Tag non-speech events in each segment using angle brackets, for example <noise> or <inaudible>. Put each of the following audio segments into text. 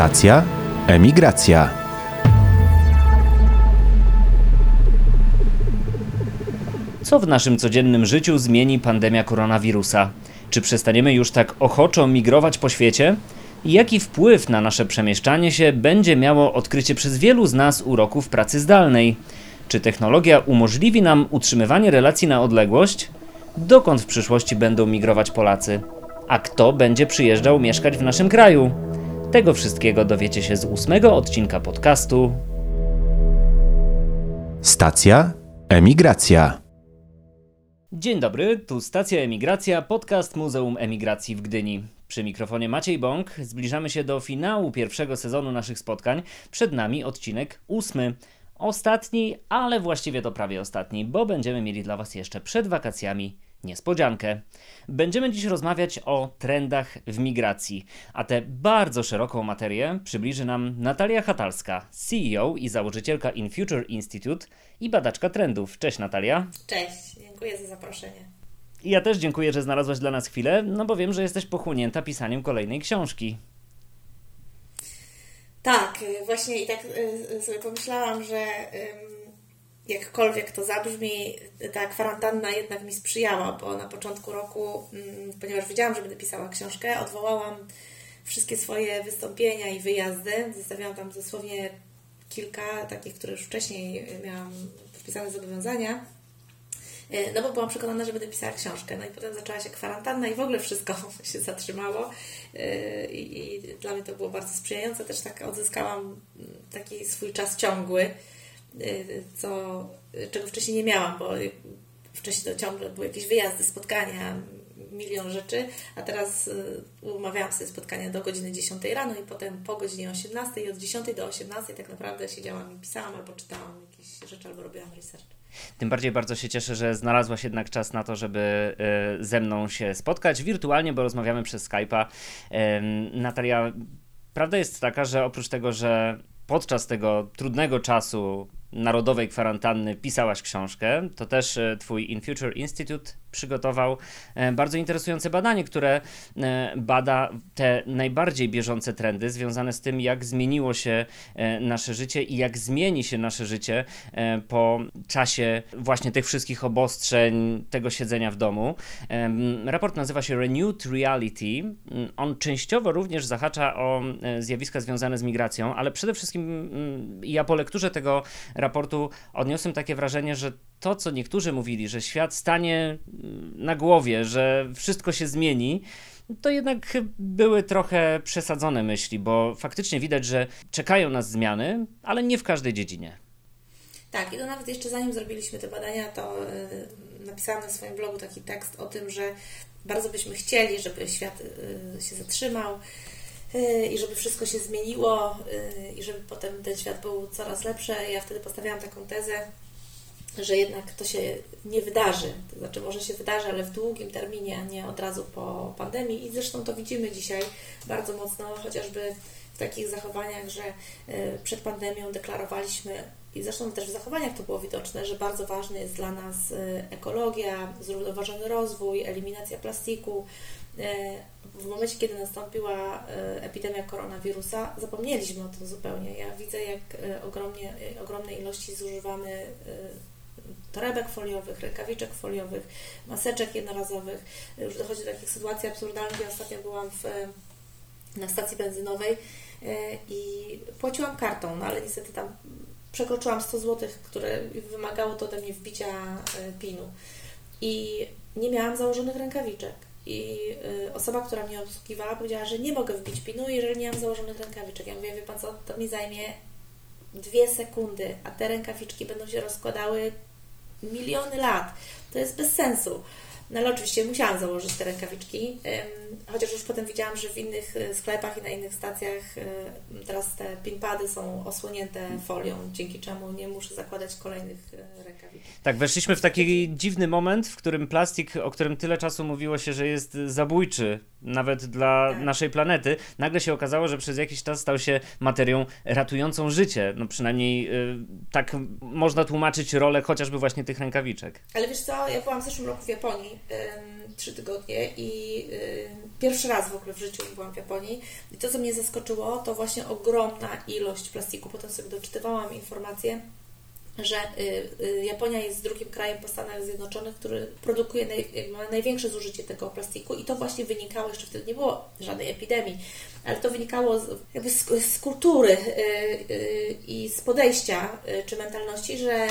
Stacja Emigracja. Co w naszym codziennym życiu zmieni pandemia koronawirusa? Czy przestaniemy już tak ochoczo migrować po świecie? Jaki wpływ na nasze przemieszczanie się będzie miało odkrycie przez wielu z nas uroków pracy zdalnej? Czy technologia umożliwi nam utrzymywanie relacji na odległość? Dokąd w przyszłości będą migrować Polacy? A kto będzie przyjeżdżał mieszkać w naszym kraju? Tego wszystkiego dowiecie się z ósmego odcinka podcastu Stacja Emigracja. Dzień dobry, tu stacja Emigracja, podcast Muzeum Emigracji w Gdyni. Przy mikrofonie Maciej Bąk. Zbliżamy się do finału pierwszego sezonu naszych spotkań. Przed nami odcinek ósmy. Ostatni, ale właściwie to prawie ostatni, bo będziemy mieli dla Was jeszcze przed wakacjami niespodziankę. Będziemy dziś rozmawiać o trendach w migracji, a tę bardzo szeroką materię przybliży nam Natalia Hatalska, CEO i założycielka In Future Institute i badaczka trendów. Cześć Natalia. Cześć, dziękuję za zaproszenie. Ja też dziękuję, że znalazłaś dla nas chwilę, no bo wiem, że jesteś pochłonięta pisaniem kolejnej książki. Tak, właśnie i tak y, sobie pomyślałam, że jakkolwiek to zabrzmi, ta kwarantanna jednak mi sprzyjała, bo na początku roku, ym, ponieważ wiedziałam, że będę pisała książkę, odwołałam wszystkie swoje wystąpienia i wyjazdy. Zostawiałam tam dosłownie kilka takich, które już wcześniej miałam podpisane zobowiązania. Y, No bo byłam przekonana, że będę pisała książkę. No i potem zaczęła się kwarantanna i w ogóle wszystko <laughs> się zatrzymało. Y, I, i dla mnie to było bardzo sprzyjające. Też tak odzyskałam mm, taki swój czas ciągły, co, czego wcześniej nie miałam, bo wcześniej to ciągle były jakieś wyjazdy, spotkania, milion rzeczy, a teraz y, umawiałam sobie spotkania do godziny 10 rano i potem po godzinie 18 i od 10 do 18 tak naprawdę siedziałam i pisałam albo czytałam jakieś rzeczy, albo robiłam research. Tym bardziej bardzo się cieszę, że znalazłaś jednak czas na to, żeby y, ze mną się spotkać wirtualnie, bo rozmawiamy przez Skype'a. Natalia, prawda jest taka, że oprócz tego, że podczas tego trudnego czasu narodowej kwarantanny pisałaś książkę, to też e, twój In Future Institute przygotował e, bardzo interesujące badanie, które e, bada te najbardziej bieżące trendy związane z tym, jak zmieniło się e, nasze życie i jak zmieni się nasze życie po czasie właśnie tych wszystkich obostrzeń, tego siedzenia w domu. Raport nazywa się Renewed Reality. Mm, On częściowo również zahacza o zjawiska związane z migracją, ale przede wszystkim mm, ja po lekturze tego raportu odniosłem takie wrażenie, że to, co niektórzy mówili, że świat stanie mm, na głowie, że wszystko się zmieni, to jednak były trochę przesadzone myśli, bo faktycznie widać, że czekają nas zmiany, ale nie w każdej dziedzinie. Tak, i to nawet jeszcze zanim zrobiliśmy te badania, to y, napisałam na swoim blogu taki tekst o tym, że bardzo byśmy chcieli, żeby świat y, się zatrzymał y, i żeby wszystko się zmieniło i żeby potem ten świat był coraz lepszy. Ja wtedy postawiałam taką tezę, że jednak to się nie wydarzy. To znaczy może się wydarzy, ale w długim terminie, a nie od razu po pandemii. I zresztą to widzimy dzisiaj bardzo mocno, chociażby w takich zachowaniach, że y, przed pandemią deklarowaliśmy i zresztą też w zachowaniach to było widoczne, że bardzo ważny jest dla nas y, ekologia, zrównoważony rozwój, eliminacja plastiku. Y, W momencie, kiedy nastąpiła epidemia koronawirusa, zapomnieliśmy o tym zupełnie. Ja widzę, jak ogromnie, ogromnej ilości zużywamy torebek foliowych, rękawiczek foliowych, maseczek jednorazowych. Już dochodzi do takich sytuacji absurdalnych. Ja ostatnio byłam w, na stacji benzynowej y, i płaciłam kartą, no ale niestety tam przekroczyłam 100 zł, które wymagało to ode mnie wbicia y, PIN-u. I nie miałam założonych rękawiczek. I y, osoba, która mnie obsługiwała, powiedziała, że nie mogę wbić PIN-u, jeżeli nie mam założonych rękawiczek. Ja mówię, wie Pan co, to mi zajmie dwie sekundy, a te rękawiczki będą się rozkładały miliony lat. To jest bez sensu. No ale oczywiście musiałam założyć te rękawiczki, chociaż już potem widziałam, że w innych y, sklepach i na innych stacjach y, teraz te pinpady są osłonięte folią, dzięki czemu nie muszę zakładać kolejnych y, rękawiczek. Tak, weszliśmy w taki dziwny moment, w którym plastik, o którym tyle czasu mówiło się, że jest zabójczy nawet dla Tak. naszej planety, nagle się okazało, że przez jakiś czas stał się materią ratującą życie. No przynajmniej tak można tłumaczyć rolę chociażby właśnie tych rękawiczek. Ale wiesz co, ja byłam w zeszłym roku w Japonii trzy tygodnie i pierwszy raz w ogóle w życiu byłam w Japonii. I to, co mnie zaskoczyło, to właśnie ogromna ilość plastiku. Potem sobie doczytywałam informacje że y, y, Japonia jest drugim krajem po Stanach Zjednoczonych, który produkuje naj, największe zużycie tego plastiku i to właśnie wynikało, jeszcze wtedy nie było żadnej epidemii, ale to wynikało z, jakby z, z kultury y, i z podejścia czy mentalności, że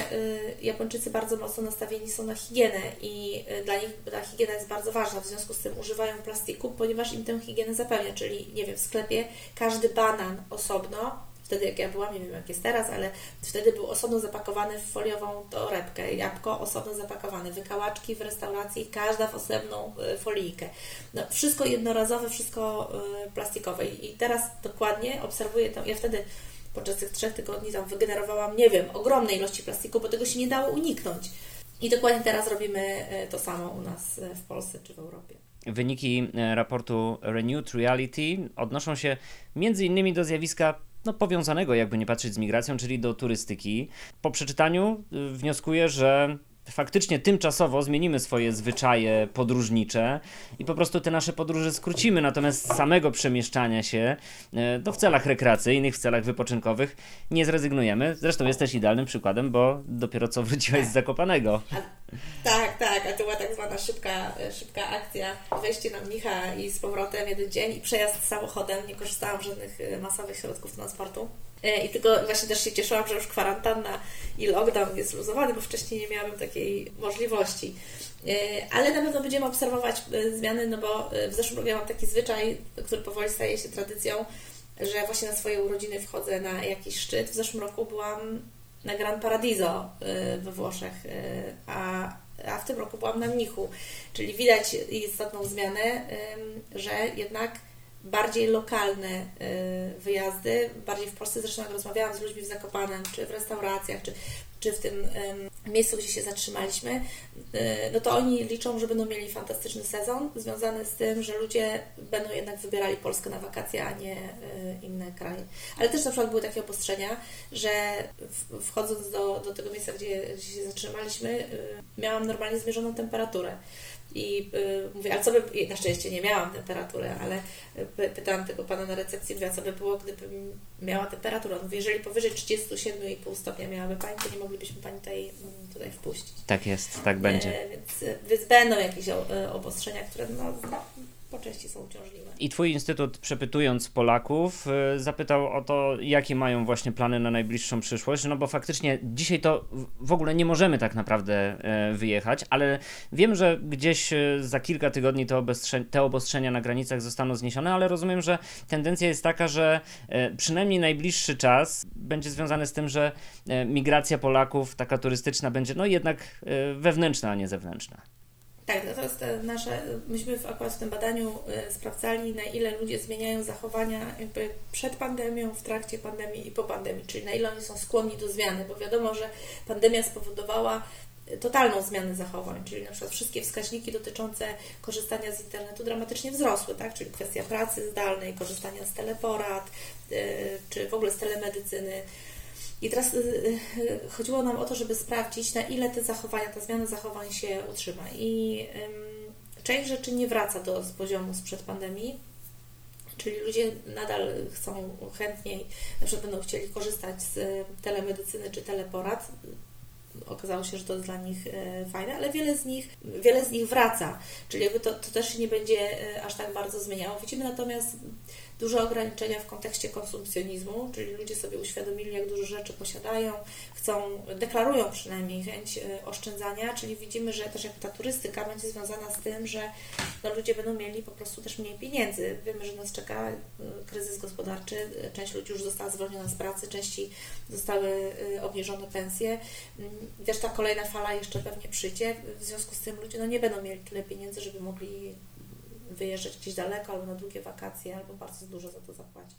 Japończycy bardzo mocno nastawieni są na higienę i dla nich ta higiena jest bardzo ważna, w związku z tym używają plastiku, ponieważ im tę higienę zapewnia, czyli nie wiem, w sklepie każdy banan osobno wtedy jak ja byłam, nie wiem jak jest teraz, ale wtedy był osobno zapakowany w foliową torebkę, jabłko osobno zapakowane, wykałaczki w restauracji, każda w osobną y, folijkę. No, wszystko jednorazowe, wszystko y, plastikowe. I teraz dokładnie obserwuję to. Ja wtedy podczas tych trzech tygodni tam wygenerowałam, nie wiem, ogromne ilości plastiku, bo tego się nie dało uniknąć. I dokładnie teraz robimy y, to samo u nas w Polsce czy w Europie. Wyniki raportu Renewed Reality odnoszą się między innymi do zjawiska no, powiązanego, jakby nie patrzeć z migracją, czyli do turystyki. Po przeczytaniu y, wnioskuję, że faktycznie tymczasowo zmienimy swoje zwyczaje podróżnicze i po prostu te nasze podróże skrócimy, natomiast samego przemieszczania się e, no, w celach rekreacyjnych, w celach wypoczynkowych nie zrezygnujemy. Zresztą jesteś idealnym przykładem, bo dopiero co wróciłeś z Zakopanego. Tak, tak, a to była tak zwana szybka, szybka akcja, wejście na mnicha i z powrotem jeden dzień i przejazd samochodem, nie korzystałam z żadnych e, masowych środków transportu. E, I tylko właśnie też się cieszyłam, że już kwarantanna i lockdown jest luzowany, bo wcześniej nie miałabym takiej możliwości. E, ale na pewno będziemy obserwować e, zmiany, no bo w zeszłym roku ja mam taki zwyczaj, który powoli staje się tradycją, że właśnie na swoje urodziny wchodzę na jakiś szczyt. W zeszłym roku byłam na Gran Paradiso we Włoszech, a, a w tym roku byłam na Mnichu. Czyli widać istotną zmianę, że jednak bardziej lokalne y, wyjazdy, bardziej w Polsce. Zresztą jak rozmawiałam z ludźmi w Zakopanem, czy w restauracjach, czy, czy w tym miejscu, gdzie się zatrzymaliśmy, y, no to oni liczą, że będą mieli fantastyczny sezon, związany z tym, że ludzie będą jednak wybierali Polskę na wakacje, a nie y, inne kraje. Ale też na przykład były takie obostrzenia, że wchodząc do, do tego miejsca, gdzie, gdzie się zatrzymaliśmy, miałam normalnie zmierzoną temperaturę. I y, mówię, a co by, na szczęście nie miałam temperatury, ale y, pytałam tego pana na recepcji, mówię, co by było, gdybym miała temperaturę? On mówi, jeżeli powyżej 37,5 stopnia miałaby Pani, to nie moglibyśmy Pani tutaj, mm, tutaj wpuścić. Tak jest, tak będzie. E, więc, więc będą jakieś obostrzenia, które no, po części są uciążliwe. I Twój instytut, przepytując Polaków, y, zapytał o to, jakie mają właśnie plany na najbliższą przyszłość, no bo faktycznie dzisiaj to w ogóle nie możemy tak naprawdę e, wyjechać, ale wiem, że gdzieś e, za kilka tygodni te, te obostrzenia na granicach zostaną zniesione, ale rozumiem, że tendencja jest taka, że e, przynajmniej najbliższy czas będzie związany z tym, że migracja Polaków, taka turystyczna, będzie no jednak wewnętrzna, a nie zewnętrzna. Tak, no to jest nasze, myśmy akurat w tym badaniu y, sprawdzali, na ile ludzie zmieniają zachowania jakby przed pandemią, w trakcie pandemii i po pandemii, czyli na ile oni są skłonni do zmiany, bo wiadomo, że pandemia spowodowała y, totalną zmianę zachowań, czyli na przykład wszystkie wskaźniki dotyczące korzystania z internetu dramatycznie wzrosły, tak? czyli kwestia pracy zdalnej, korzystania z teleporad, y, czy w ogóle z telemedycyny, i teraz y, y, chodziło nam o to, żeby sprawdzić, na ile te zachowania, ta zmiana zachowań się utrzyma. I część rzeczy nie wraca do poziomu sprzed pandemii, czyli ludzie nadal chcą chętniej, na przykład będą chcieli korzystać z telemedycyny czy teleporad. Okazało się, że to jest dla nich fajne, ale wiele z nich, wiele z nich wraca, czyli jakby to, to też się nie będzie aż tak bardzo zmieniało. Widzimy natomiast duże ograniczenia w kontekście konsumpcjonizmu, czyli ludzie sobie uświadomili, jak dużo rzeczy posiadają, chcą, deklarują przynajmniej chęć e, oszczędzania, czyli widzimy, że też jak ta turystyka będzie związana z tym, że no, ludzie będą mieli po prostu też mniej pieniędzy. Wiemy, że nas czeka e, kryzys gospodarczy, część ludzi już została zwolniona z pracy, części zostały e, obniżone pensje. Mm, też ta kolejna fala jeszcze pewnie przyjdzie, w związku z tym ludzie no, nie będą mieli tyle pieniędzy, żeby mogli wyjeżdżać gdzieś daleko, albo na długie wakacje, albo bardzo dużo za to zapłacić.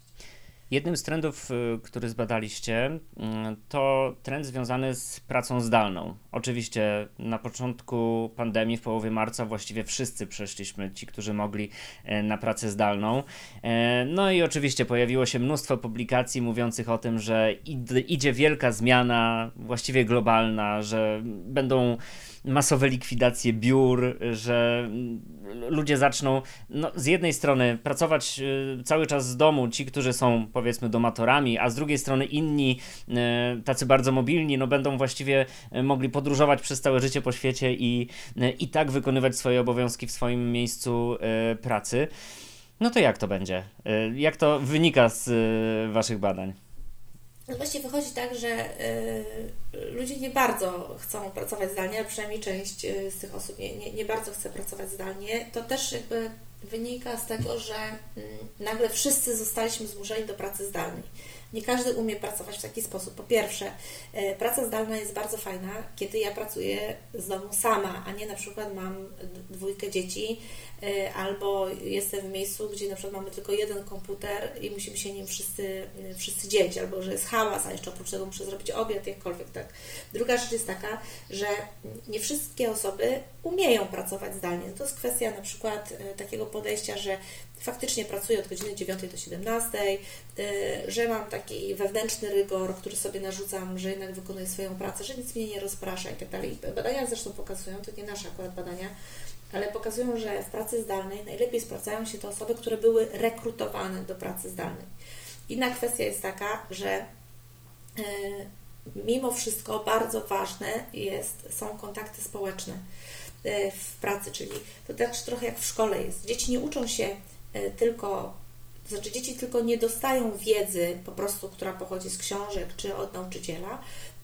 Jednym z trendów, y, który zbadaliście, mm, to trend związany z pracą zdalną. Oczywiście na początku pandemii, w połowie marca, właściwie wszyscy przeszliśmy, ci, którzy mogli, e, na pracę zdalną. No i oczywiście pojawiło się mnóstwo publikacji mówiących o tym, że idzie wielka zmiana, właściwie globalna, że będą masowe likwidacje biur, że ludzie zaczną no, z jednej strony pracować y, cały czas z domu, ci, którzy są powiedzmy domatorami, a z drugiej strony inni, y, tacy bardzo mobilni, no będą właściwie y, mogli podróżować przez całe życie po świecie i, i tak wykonywać swoje obowiązki w swoim miejscu pracy. No to jak to będzie? Jak to wynika z Waszych badań? No właśnie wychodzi tak, że y, ludzie nie bardzo chcą pracować zdalnie, a przynajmniej część y, z tych osób nie, nie, nie bardzo chce pracować zdalnie. To też jakby wynika z tego, że y, nagle wszyscy zostaliśmy zmuszeni do pracy zdalnej. Nie każdy umie pracować w taki sposób. Po pierwsze, y, praca zdalna jest bardzo fajna, kiedy ja pracuję z domu sama, a nie na przykład mam dwójkę dzieci Y, albo jestem w miejscu, gdzie na przykład mamy tylko jeden komputer i musimy się nim wszyscy, y, wszyscy dzielić, albo że jest hałas, a jeszcze oprócz tego muszę zrobić obiad, jakkolwiek tak. Druga rzecz jest taka, że nie wszystkie osoby umieją pracować zdalnie. To jest kwestia na przykład takiego podejścia, że faktycznie pracuję od godziny 9 do 17, że mam taki wewnętrzny rygor, który sobie narzucam, że jednak wykonuję swoją pracę, że nic mnie nie rozprasza i tak dalej. Badania zresztą pokazują, to nie nasze akurat badania, ale pokazują, że w pracy zdalnej najlepiej sprawdzają się te osoby, które były rekrutowane do pracy zdalnej. Inna kwestia jest taka, że e, mimo wszystko bardzo ważne jest, są kontakty społeczne e, w pracy, czyli to też trochę jak w szkole jest. Dzieci nie uczą się tylko, to znaczy dzieci tylko nie dostają wiedzy po prostu, która pochodzi z książek czy od nauczyciela,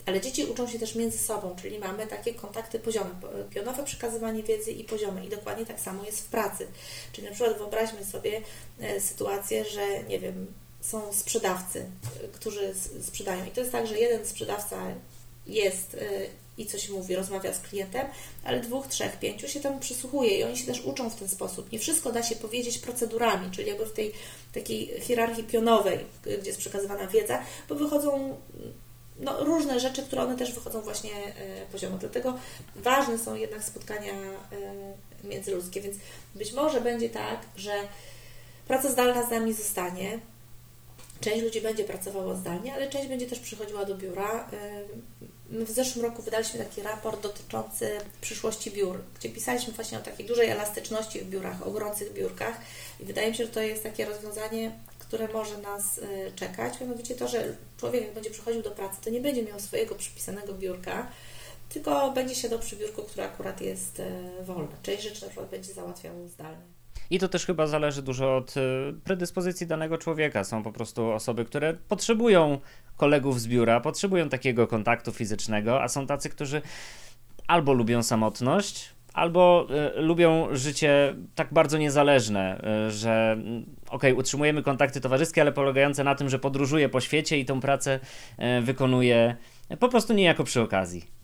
ale dzieci uczą się też między sobą, czyli mamy takie kontakty poziome, pionowe przekazywanie wiedzy i poziome. I dokładnie tak samo jest w pracy. Czyli na przykład wyobraźmy sobie e, sytuację, że nie wiem, są sprzedawcy, e, którzy sprzedają. I to jest tak, że jeden sprzedawca jest i coś mówi, rozmawia z klientem, ale dwóch, trzech, pięciu się temu przysłuchuje i oni się też uczą w ten sposób. Nie wszystko da się powiedzieć procedurami, czyli jakby w tej takiej hierarchii pionowej, gdzie jest przekazywana wiedza, bo wychodzą no, różne rzeczy, które one też wychodzą właśnie e, poziomo. Dlatego ważne są jednak spotkania e, międzyludzkie, więc być może będzie tak, że praca zdalna z nami zostanie. Część ludzi będzie pracowała zdalnie, ale część będzie też przychodziła do biura. My w zeszłym roku wydaliśmy taki raport dotyczący przyszłości biur, gdzie pisaliśmy właśnie o takiej dużej elastyczności w biurach, o gorących biurkach i wydaje mi się, że to jest takie rozwiązanie, które może nas y, czekać, mianowicie to, że człowiek jak będzie przychodził do pracy, to nie będzie miał swojego przypisanego biurka, tylko będzie siadał przy biurku, które akurat jest y, wolne. Część rzeczy na przykład będzie załatwiał zdalnie. I to też chyba zależy dużo od y, predyspozycji danego człowieka. Są po prostu osoby, które potrzebują kolegów z biura, potrzebują takiego kontaktu fizycznego, a są tacy, którzy albo lubią samotność, albo y, lubią życie tak bardzo niezależne, y, że mm, okej, okay, utrzymujemy kontakty towarzyskie, ale polegające na tym, że podróżuję po świecie i tą pracę y, po prostu niejako przy okazji.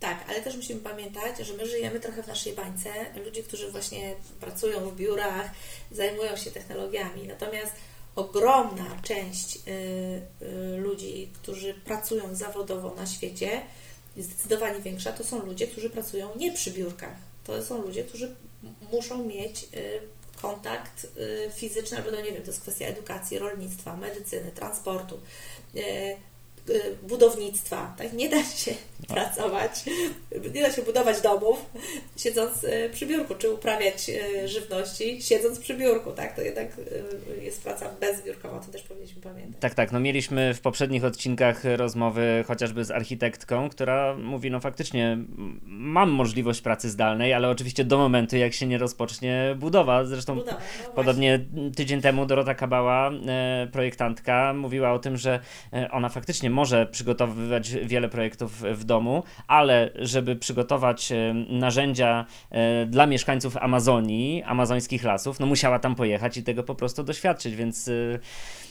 Tak, ale też musimy pamiętać, że my żyjemy trochę w naszej bańce. Ludzie, którzy właśnie pracują w biurach, zajmują się technologiami. Natomiast ogromna część y, y, ludzi, którzy pracują zawodowo na świecie, zdecydowanie większa, to są ludzie, którzy pracują nie przy biurkach to są ludzie, którzy muszą mieć y, kontakt fizyczny, albo no nie wiem, to jest kwestia edukacji, rolnictwa, medycyny, transportu, budownictwa. Tak? Nie da się pracować, nie da się budować domów siedząc y, przy biurku, czy uprawiać y, żywności siedząc przy biurku. Tak? To jednak jest praca bezbiurkowa, to też powinniśmy pamiętać. Tak, tak. No mieliśmy w poprzednich odcinkach rozmowy chociażby z architektką, która mówi, no faktycznie mam możliwość pracy zdalnej, ale oczywiście do momentu, jak się nie rozpocznie budowa. Zresztą budowa, no podobnie tydzień temu Dorota Kabała, e, projektantka, mówiła o tym, że e, ona faktycznie może przygotowywać wiele projektów w domu, ale żeby przygotować e, narzędzia e, dla mieszkańców Amazonii, amazońskich lasów, no musiała tam pojechać i tego po prostu doświadczyć, więc e,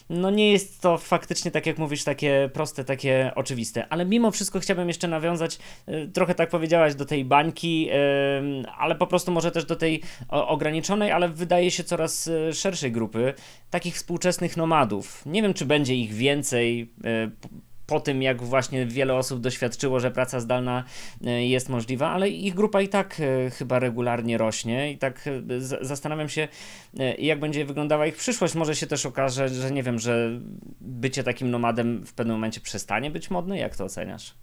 no nie jest to faktycznie, tak jak mówisz, takie proste, takie oczywiste. Ale mimo wszystko chciałbym jeszcze nawiązać, trochę tak powiedziałaś, do tej bańki, ale po prostu może też do tej ograniczonej, ale wydaje się coraz szerszej grupy takich współczesnych nomadów. Nie wiem, czy będzie ich więcej po tym, jak właśnie wiele osób doświadczyło, że praca zdalna e, jest możliwa, ale ich grupa i tak e, chyba regularnie rośnie i tak e, zastanawiam się, jak będzie wyglądała ich przyszłość. Może się też okaże, że nie wiem, że bycie takim nomadem w pewnym momencie przestanie być modne. Jak to oceniasz?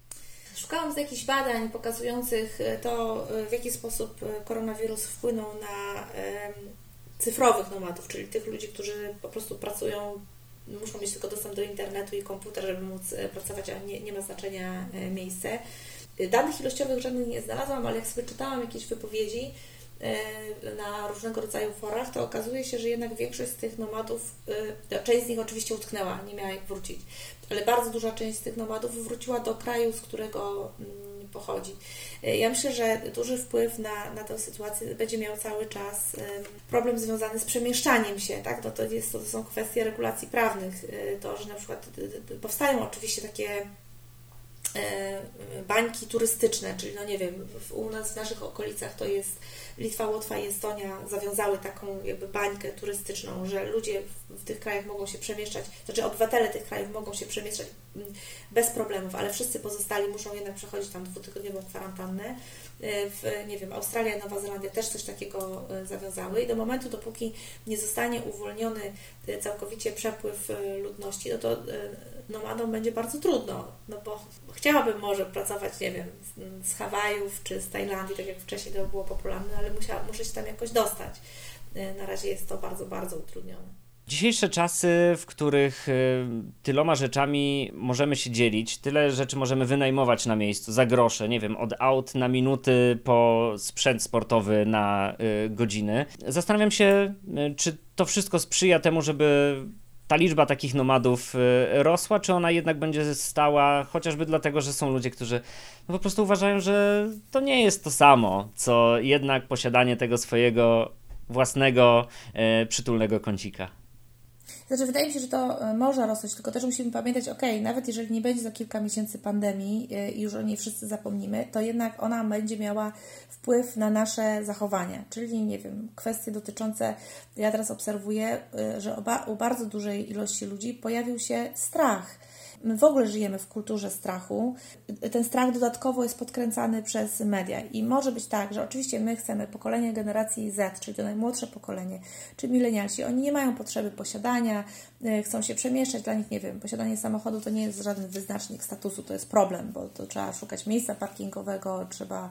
Szukałam z jakichś badań pokazujących to, w jaki sposób koronawirus wpłynął na cyfrowych nomadów, czyli tych ludzi, którzy po prostu pracują muszą mieć tylko dostęp do internetu i komputer, żeby móc e, pracować, a nie, nie ma znaczenia e, miejsce. Danych ilościowych żadnych nie znalazłam, ale jak sobie czytałam jakieś wypowiedzi e, na różnego rodzaju forach, to okazuje się, że jednak większość z tych nomadów, część z nich oczywiście utknęła, nie miała jak wrócić, ale bardzo duża część z tych nomadów wróciła do kraju, z którego mm, pochodzi. E, ja myślę, że duży wpływ na, na tę sytuację będzie miał cały czas problem związany z przemieszczaniem się, tak? No to, jest, to są kwestie regulacji prawnych. E, to, że na przykład powstają oczywiście takie e, bańki turystyczne, czyli no nie wiem, u nas w naszych okolicach to jest Litwa, Łotwa i Estonia zawiązały taką jakby bańkę turystyczną, że ludzie w, tych krajach mogą się przemieszczać, znaczy obywatele tych krajów mogą się przemieszczać mm, bez problemów, ale wszyscy pozostali muszą jednak przechodzić tam dwutygodniową kwarantannę. E, w, nie wiem, Australia, Nowa Zelandia też coś takiego e, zawiązały i do momentu, dopóki nie zostanie uwolniony e, całkowicie przepływ ludności, no to nomadom będzie bardzo trudno, no bo chciałabym może pracować, nie wiem, z Hawajów czy z Tajlandii, tak jak wcześniej to było popularne, ale muszę się tam jakoś dostać. Na razie jest to bardzo, bardzo utrudnione. Dzisiejsze czasy, w których y, tyloma rzeczami możemy się dzielić, tyle rzeczy możemy wynajmować na miejscu za grosze, nie wiem, od aut na minuty po sprzęt sportowy na y, godziny. Zastanawiam się, czy to wszystko sprzyja temu, żeby ta liczba takich nomadów rosła, czy ona jednak będzie stała, chociażby dlatego, że są ludzie, którzy no po prostu uważają, że to nie jest to samo, co jednak posiadanie tego swojego własnego przytulnego kącika. Znaczy, wydaje mi się, że to e, może rosnąć, tylko też musimy pamiętać, ok, nawet jeżeli nie będzie za kilka miesięcy pandemii e, i już o niej wszyscy zapomnimy, to jednak ona będzie miała wpływ na nasze zachowania. Czyli, nie wiem, kwestie dotyczące, ja teraz obserwuję, e, że u bardzo dużej ilości ludzi pojawił się strach My w ogóle żyjemy w kulturze strachu. Ten strach dodatkowo jest podkręcany przez media i może być tak, że oczywiście my chcemy pokolenie generacji Z, czyli to najmłodsze pokolenie, czy milenialsi, oni nie mają potrzeby posiadania, y, chcą się przemieszczać, dla nich, nie wiem, posiadanie samochodu to nie jest żaden wyznacznik statusu, to jest problem, bo to trzeba szukać miejsca parkingowego, trzeba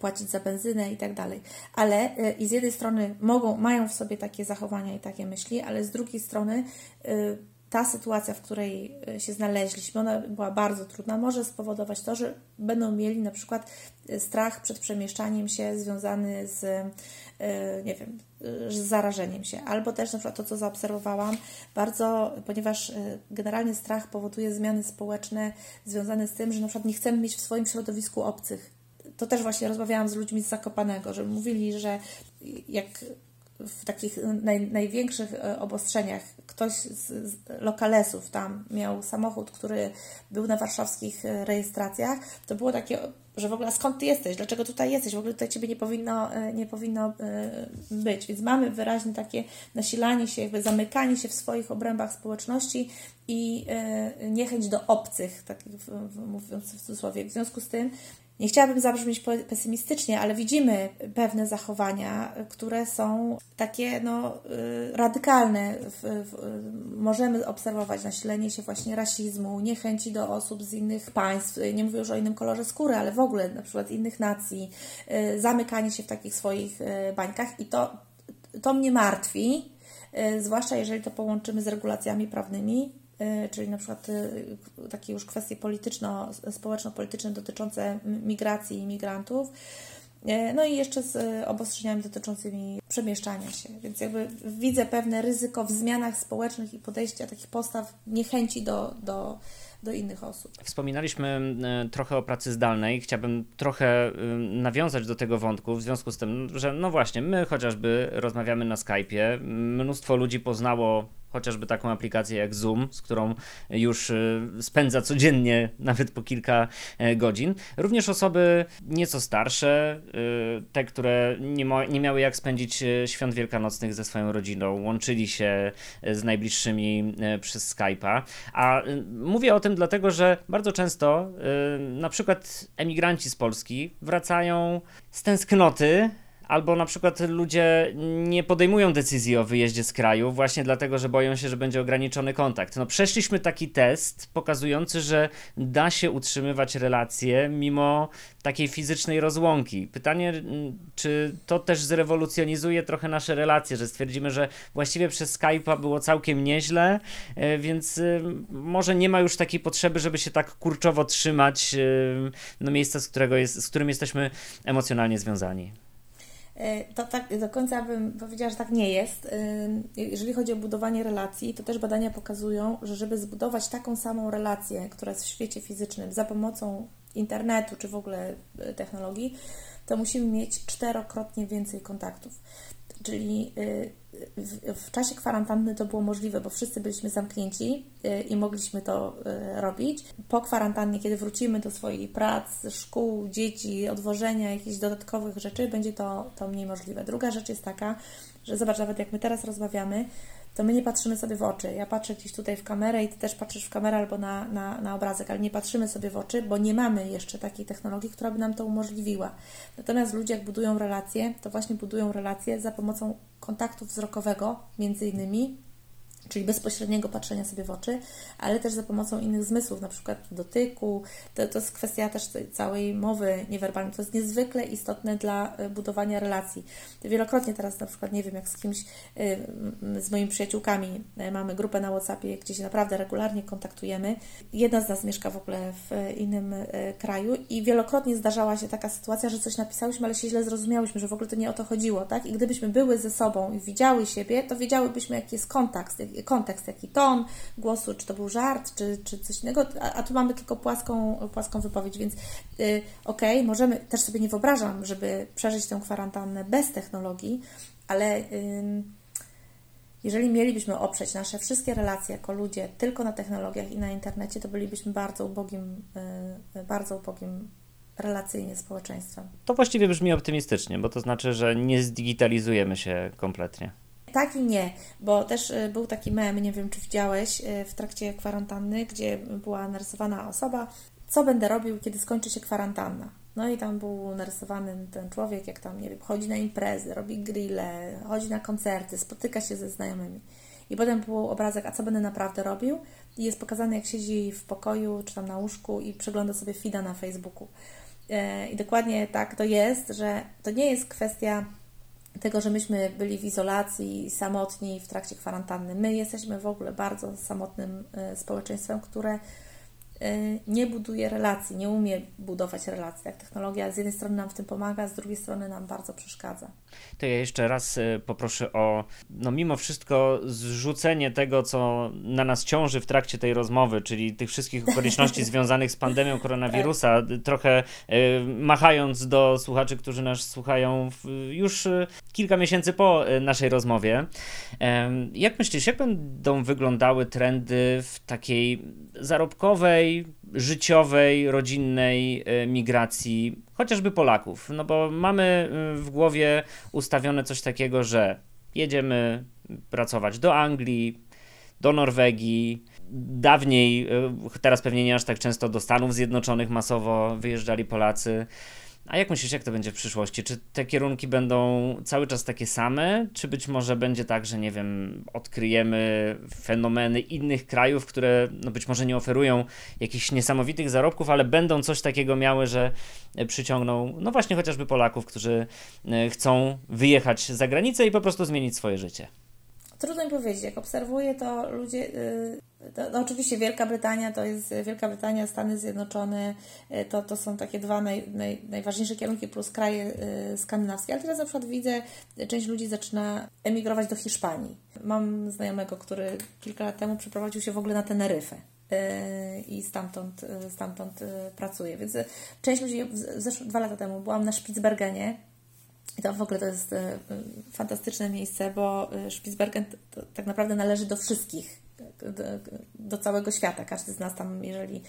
płacić za benzynę i tak dalej. Ale y, i z jednej strony mogą, mają w sobie takie zachowania i takie myśli, ale z drugiej strony y, ta sytuacja, w której e, się znaleźliśmy, ona była bardzo trudna, może spowodować to, że będą mieli na przykład e, strach przed przemieszczaniem się związany z, e, nie wiem, z zarażeniem się. Albo też na przykład to, co zaobserwowałam, bardzo, ponieważ generalnie strach powoduje zmiany społeczne związane z tym, że na przykład nie chcemy mieć w swoim środowisku obcych. To też właśnie rozmawiałam z ludźmi z Zakopanego, że mówili, że jak w takich naj, największych e, obostrzeniach ktoś z, z, lokalesów tam miał samochód, który był na warszawskich e, rejestracjach, to było takie, że w ogóle skąd ty jesteś, dlaczego tutaj jesteś, w ogóle tutaj ciebie nie powinno, nie powinno być. Więc mamy wyraźnie takie nasilanie się, jakby zamykanie się w swoich obrębach społeczności i niechęć do obcych, tak mówiąc w cudzysłowie. W związku z tym nie chciałabym zabrzmieć pesymistycznie, ale widzimy pewne zachowania, które są takie no, y, radykalne. Możemy obserwować nasilenie się właśnie rasizmu, niechęci do osób z innych państw, nie mówię już o innym kolorze skóry, ale w ogóle na przykład innych nacji, y, zamykanie się w takich swoich y, bańkach i to, to mnie martwi, zwłaszcza jeżeli to połączymy z regulacjami prawnymi, Y, czyli na przykład y, takie już kwestie polityczno, społeczno-polityczne dotyczące migracji i migrantów. Y, no i jeszcze z obostrzeniami dotyczącymi przemieszczania się. Więc jakby widzę pewne ryzyko w zmianach społecznych i podejścia takich postaw niechęci do, do, do innych osób. Wspominaliśmy trochę o pracy zdalnej. Chciałbym trochę nawiązać do tego wątku w związku z tym, że no właśnie, my chociażby rozmawiamy na Skype'ie. Mnóstwo ludzi poznało chociażby taką aplikację jak Zoom, z którą już spędza codziennie <laughs> nawet po kilka godzin. Również osoby nieco starsze, te, które nie, nie miały jak spędzić świąt wielkanocnych ze swoją rodziną, łączyli się z najbliższymi przez Skype'a. A mówię o tym dlatego, że bardzo często na przykład emigranci z Polski wracają z tęsknoty albo na przykład ludzie nie podejmują decyzji o wyjeździe z kraju właśnie dlatego, że boją się, że będzie ograniczony kontakt. No przeszliśmy taki test pokazujący, że da się utrzymywać relacje mimo takiej fizycznej rozłąki. Pytanie, czy to też zrewolucjonizuje trochę nasze relacje, że stwierdzimy, że właściwie przez Skype'a było całkiem nieźle, e, więc e, może nie ma już takiej potrzeby, żeby się tak kurczowo trzymać e, no, miejsca, z, którego jest, z którym jesteśmy emocjonalnie związani. E, to tak do końca bym powiedziała, że tak nie jest. E, jeżeli chodzi o budowanie relacji, to też badania pokazują, że żeby zbudować taką samą relację, która jest w świecie fizycznym za pomocą internetu czy w ogóle e, technologii, to musimy mieć czterokrotnie więcej kontaktów. Czyli w, czasie kwarantanny to było możliwe, bo wszyscy byliśmy zamknięci y, i mogliśmy to y, robić. Po kwarantannie, kiedy wrócimy do swojej pracy, szkół, dzieci, odwożenia, jakichś dodatkowych rzeczy, będzie to, to mniej możliwe. Druga rzecz jest taka, że zobacz, nawet jak my teraz rozmawiamy, to my nie patrzymy sobie w oczy. Ja patrzę gdzieś tutaj w kamerę i Ty też patrzysz w kamerę albo na, na, na obrazek, ale nie patrzymy sobie w oczy, bo nie mamy jeszcze takiej technologii, która by nam to umożliwiła. Natomiast ludzie, jak budują relacje, to właśnie budują relacje za pomocą kontaktu wzrokowego, między innymi, czyli bezpośredniego patrzenia sobie w oczy, ale też za pomocą innych zmysłów, na przykład dotyku. To, to jest kwestia też całej mowy niewerbalnej. To jest niezwykle istotne dla e, budowania relacji. Wielokrotnie teraz na przykład, nie wiem, jak z kimś, e, z moimi przyjaciółkami e, mamy grupę na WhatsAppie, gdzie się naprawdę regularnie kontaktujemy. Jedna z nas mieszka w ogóle w innym kraju i wielokrotnie zdarzała się taka sytuacja, że coś napisałyśmy, ale się źle zrozumiałyśmy, że w ogóle to nie o to chodziło, tak? I gdybyśmy były ze sobą i widziały siebie, to wiedziałybyśmy, jaki jest kontakt, kontekst, jaki ton głosu, czy to był żart, czy, czy coś innego, a, a tu mamy tylko płaską, płaską wypowiedź, więc yy, okej, okay, możemy, też sobie nie wyobrażam, żeby przeżyć tę kwarantannę bez technologii, ale jeżeli mielibyśmy oprzeć nasze wszystkie relacje jako ludzie tylko na technologiach i na internecie, to bylibyśmy bardzo ubogim, yy, bardzo ubogim relacyjnie społeczeństwem. To właściwie brzmi optymistycznie, bo to znaczy, że nie zdigitalizujemy się kompletnie. Tak i nie, bo też y, był taki mem, nie wiem czy widziałeś, y, w trakcie kwarantanny, gdzie była narysowana osoba, co będę robił, kiedy skończy się kwarantanna. No i tam był narysowany ten człowiek, jak tam, nie wiem, chodzi na imprezy, robi grille, chodzi na koncerty, spotyka się ze znajomymi. I potem był obrazek, a co będę naprawdę robił? I jest pokazane, jak siedzi w pokoju, czy tam na łóżku i przegląda sobie feeda na Facebooku. E, I dokładnie tak to jest, że to nie jest kwestia tego, że myśmy byli w izolacji, samotni w trakcie kwarantanny. My jesteśmy w ogóle bardzo samotnym e, społeczeństwem, które Y, nie buduje relacji, nie umie budować relacji. Tak, technologia z jednej strony nam w tym pomaga, z drugiej strony nam bardzo przeszkadza. To ja jeszcze raz y, poproszę o, no mimo wszystko, zrzucenie tego, co na nas ciąży w trakcie tej rozmowy, czyli tych wszystkich okoliczności <laughs> związanych z pandemią koronawirusa, tak. trochę y, machając do słuchaczy, którzy nas słuchają już kilka miesięcy po naszej rozmowie. Jak myślisz, jak będą wyglądały trendy w takiej zarobkowej, życiowej, rodzinnej e, migracji, chociażby Polaków. No bo mamy e, w głowie ustawione coś takiego, że jedziemy pracować do Anglii, do Norwegii. Dawniej, e, teraz pewnie nie aż tak często do Stanów Zjednoczonych masowo wyjeżdżali Polacy. A jak myślisz, jak to będzie w przyszłości? Czy te kierunki będą cały czas takie same? Czy być może będzie tak, że nie wiem, odkryjemy fenomeny innych krajów, które no być może nie oferują jakichś niesamowitych zarobków, ale będą coś takiego miały, że przyciągną, no właśnie chociażby Polaków, którzy e, chcą wyjechać za granicę i po prostu zmienić swoje życie? Trudno mi powiedzieć. Jak obserwuję, to ludzie. Yy, to, no oczywiście Wielka Brytania to jest Wielka Brytania, Stany Zjednoczone, yy, to, to są takie dwa naj, naj, najważniejsze kierunki plus kraje yy, skandynawskie. Ale teraz na przykład widzę, część ludzi zaczyna emigrować do Hiszpanii. Mam znajomego, który kilka lat temu przeprowadził się w ogóle na Teneryfę i stamtąd, stamtąd pracuje. Więc część ludzi, dwa lata temu byłam na Spitsbergenie I to w ogóle to jest fantastyczne miejsce, bo Spitsbergen tak naprawdę należy do wszystkich, do, całego świata. Każdy z nas tam, jeżeli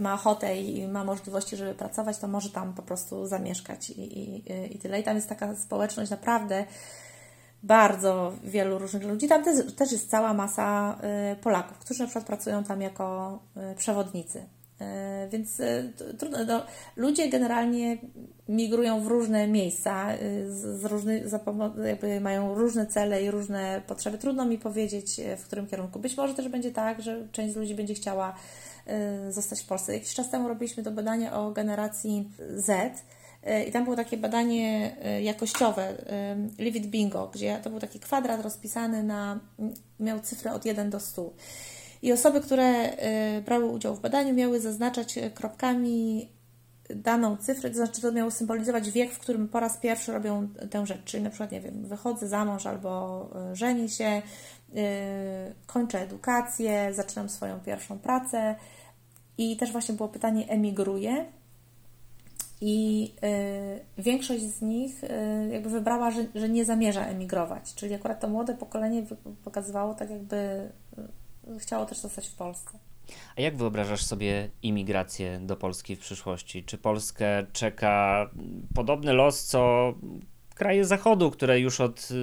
ma ochotę i ma możliwości, żeby pracować, to może tam po prostu zamieszkać i, i, i tyle. I tam jest taka społeczność naprawdę bardzo wielu różnych ludzi. Tam też, jest cała masa y, Polaków, którzy na przykład pracują tam jako y, przewodnicy. Y, więc trudno, no, ludzie generalnie migrują w różne miejsca, z, z różny, jakby mają różne cele i różne potrzeby. Trudno mi powiedzieć, w którym kierunku. Być może też będzie tak, że część z ludzi będzie chciała zostać w Polsce. Jakiś czas temu robiliśmy to badanie o generacji Z E, I tam było takie badanie e, jakościowe, e, Live It Bingo, gdzie to był taki kwadrat rozpisany na, miał cyfrę od 1 do 100. I osoby, które brały udział w badaniu, miały zaznaczać kropkami daną cyfrę, to znaczy to miało symbolizować wiek, w którym po raz pierwszy robią tę rzecz. Czyli na przykład, nie wiem, wychodzę za mąż albo żenię się, kończę edukację, zaczynam swoją pierwszą pracę. I też właśnie było pytanie, emigruję i y, większość z nich y, jakby wybrała, że, że nie zamierza emigrować. Czyli akurat to młode pokolenie pokazywało tak, jakby y, chciało też zostać w Polsce. A jak wyobrażasz sobie imigrację do Polski w przyszłości? Czy Polskę czeka podobny los, co kraje Zachodu, które już od y,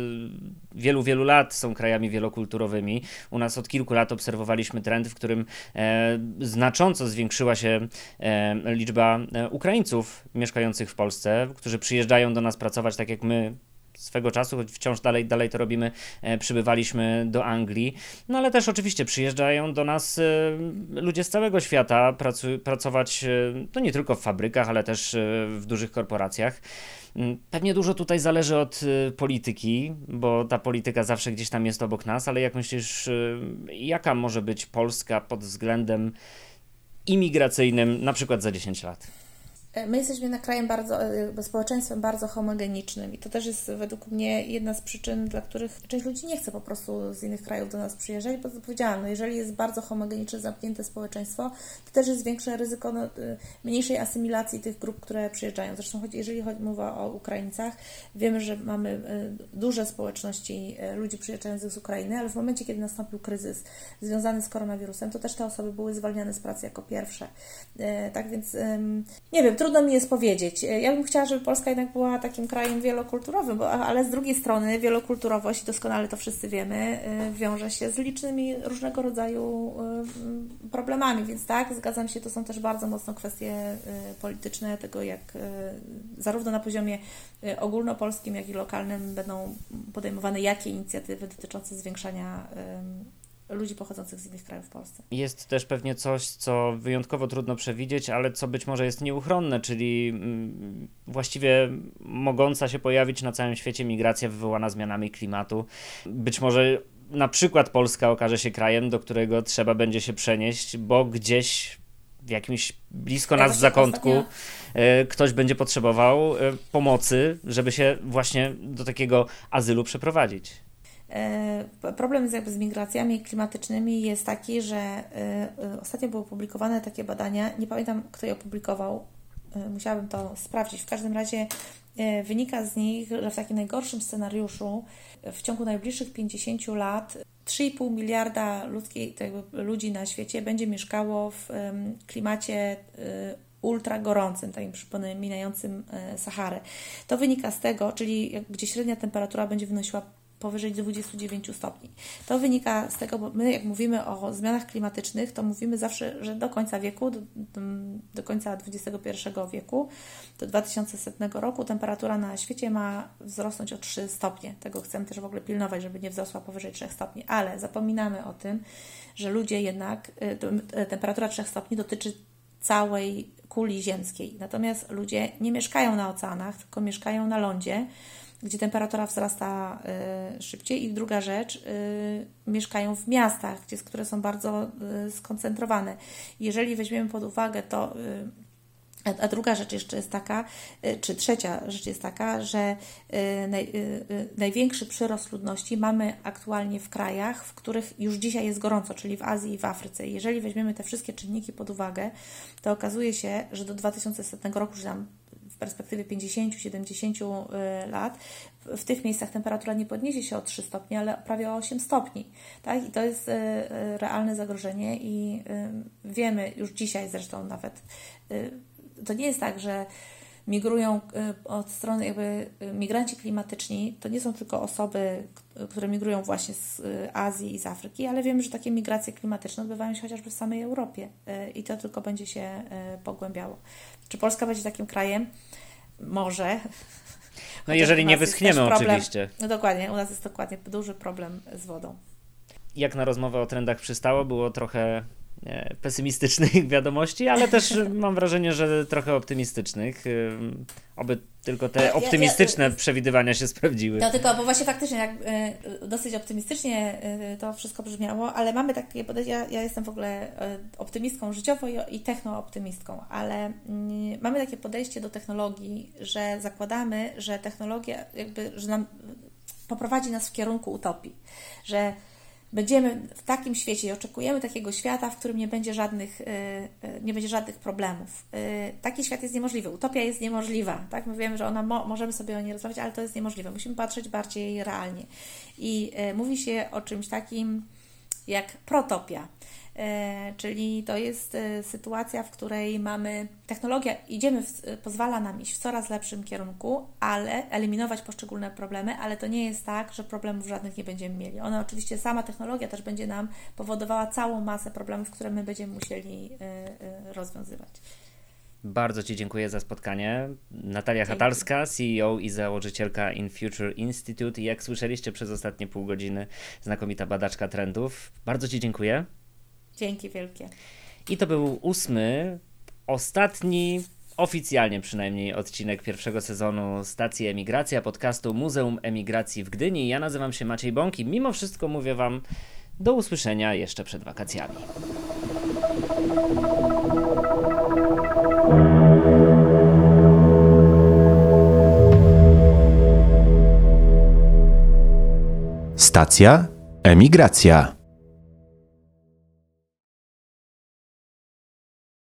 wielu, wielu lat są krajami wielokulturowymi. U nas od kilku lat obserwowaliśmy trend, w którym e, znacząco zwiększyła się e, liczba e, Ukraińców mieszkających w Polsce, którzy przyjeżdżają do nas pracować tak jak my swego czasu, choć wciąż dalej, dalej to robimy, e, przybywaliśmy do Anglii. No ale też oczywiście przyjeżdżają do nas e, ludzie z całego świata pracu, pracować, e, no nie tylko w fabrykach, ale też w dużych korporacjach. Mm, pewnie dużo tutaj zależy od polityki, bo ta polityka zawsze gdzieś tam jest obok nas, ale jak myślisz, jaka może być Polska pod względem imigracyjnym na przykład za 10 lat? E, my jesteśmy na krajem bardzo, e, społeczeństwem bardzo homogenicznym i to też jest według mnie jedna z przyczyn, dla których część ludzi nie chce po prostu z innych krajów do nas przyjeżdżać, bo powiedziałam, no jeżeli jest bardzo homogeniczne, zamknięte społeczeństwo, to też jest większe ryzyko no, e, mniejszej asymilacji tych grup, które przyjeżdżają. Zresztą jeżeli chodzi mowa o Ukraińcach, wiemy, że mamy duże społeczności ludzi przyjeżdżających z Ukrainy, ale w momencie, kiedy nastąpił kryzys związany z koronawirusem, to też te osoby były zwalniane z pracy jako pierwsze. Tak więc nie wiem, trudno mi jest powiedzieć. Ja bym chciała, żeby Polska jednak była takim krajem wielokulturowym, bo, ale z drugiej strony wielokulturowość, doskonale to wszyscy wiemy, y, wiąże się z licznymi różnego rodzaju y, problemami, więc tak, zgadzam się, to są też bardzo mocno kwestie polityczne tego, jak zarówno na poziomie ogólnopolskim, jak i lokalnym będą podejmowane jakie inicjatywy dotyczące zwiększania ludzi pochodzących z innych krajów w Polsce. Jest też pewnie coś, co wyjątkowo trudno przewidzieć, ale co być może jest nieuchronne, czyli mm, właściwie mogąca się pojawić na całym świecie migracja wywołana zmianami klimatu. Być może na przykład Polska okaże się krajem, do którego trzeba będzie się przenieść, bo gdzieś w jakimś blisko nas w zakątku ostatnio... E, ktoś będzie potrzebował e, pomocy, żeby się właśnie do takiego azylu przeprowadzić. E, problem z, jakby z migracjami klimatycznymi jest taki, że e, e, ostatnio były opublikowane takie badania, nie pamiętam kto je opublikował, musiałabym to sprawdzić. W każdym razie wynika z nich, że w takim najgorszym scenariuszu w ciągu najbliższych 50 lat 3,5 miliarda ludzkiej, ludzi na świecie będzie mieszkało w klimacie ultra gorącym, takim przypominającym Saharę. To wynika z tego, czyli gdzie średnia temperatura będzie wynosiła powyżej 29 stopni. To wynika z tego, bo my jak mówimy o zmianach klimatycznych, to mówimy zawsze, że do końca wieku, do, do końca XXI wieku, do 2100 roku temperatura na świecie ma wzrosnąć o 3 stopnie. Tego chcemy też w ogóle pilnować, żeby nie wzrosła powyżej 3 stopni, ale zapominamy o tym, że ludzie jednak, y, temperatura 3 stopni dotyczy całej kuli ziemskiej. Natomiast ludzie nie mieszkają na oceanach, tylko mieszkają na lądzie gdzie temperatura wzrasta y, szybciej. I druga rzecz, y, mieszkają w miastach, gdzie, które są bardzo y, skoncentrowane. Jeżeli weźmiemy pod uwagę to, a druga rzecz jeszcze jest taka, czy trzecia rzecz jest taka, że naj, największy przyrost ludności mamy aktualnie w krajach, w których już dzisiaj jest gorąco, czyli w Azji i w Afryce. Jeżeli weźmiemy te wszystkie czynniki pod uwagę, to okazuje się, że do 2100 roku, czy tam perspektywie 50-70 lat, w tych miejscach temperatura nie podniesie się o 3 stopnie, ale prawie o 8 stopni. Tak? I to jest realne zagrożenie i wiemy już dzisiaj zresztą nawet, to nie jest tak, że migrują od strony jakby migranci klimatyczni, to nie są tylko osoby, które migrują właśnie z Azji i z Afryki, ale wiemy, że takie migracje klimatyczne odbywają się chociażby w samej Europie i to tylko będzie się pogłębiało. Czy Polska będzie takim krajem? Może. <laughs> No jeżeli nie wyschniemy oczywiście. No dokładnie, u nas jest dokładnie duży problem z wodą. Jak na rozmowę o trendach przystało, było trochę pesymistycznych <laughs> wiadomości, ale też mam wrażenie, że trochę optymistycznych. Oby tylko te optymistyczne ja, ja, przewidywania się sprawdziły. No tylko, bo właśnie faktycznie jak, y, dosyć optymistycznie to wszystko brzmiało, ale mamy takie podejście, ja, ja jestem w ogóle optymistką życiowo i, i technooptymistką, ale y, mamy takie podejście do technologii, że zakładamy, że technologia jakby, że nam poprowadzi nas w kierunku utopii, że będziemy w takim świecie i oczekujemy takiego świata, w którym nie będzie żadnych, y, y, nie będzie żadnych problemów. Y, taki świat jest niemożliwy. Utopia jest niemożliwa. Tak? My wiemy, że ona mo możemy sobie o niej rozmawiać, ale to jest niemożliwe. Musimy patrzeć bardziej realnie. I mówi się o czymś takim jak protopia. E, czyli to jest e, sytuacja, w której mamy technologia, idziemy, w, e, pozwala nam iść w coraz lepszym kierunku, ale eliminować poszczególne problemy, ale to nie jest tak, że problemów żadnych nie będziemy mieli. Ona oczywiście, sama technologia też będzie nam powodowała całą masę problemów, które my będziemy musieli rozwiązywać. Bardzo Ci dziękuję za spotkanie. Natalia Dzięki. Hatalska, CEO i założycielka In Future Institute i jak słyszeliście przez ostatnie pół godziny, znakomita badaczka trendów. Bardzo Ci dziękuję. Dzięki wielkie. I to był ósmy, ostatni, oficjalnie przynajmniej, odcinek pierwszego sezonu stacji Emigracja podcastu Muzeum Emigracji w Gdyni. Ja nazywam się Maciej Bąk i mimo wszystko mówię Wam do usłyszenia jeszcze przed wakacjami. Stacja Emigracja.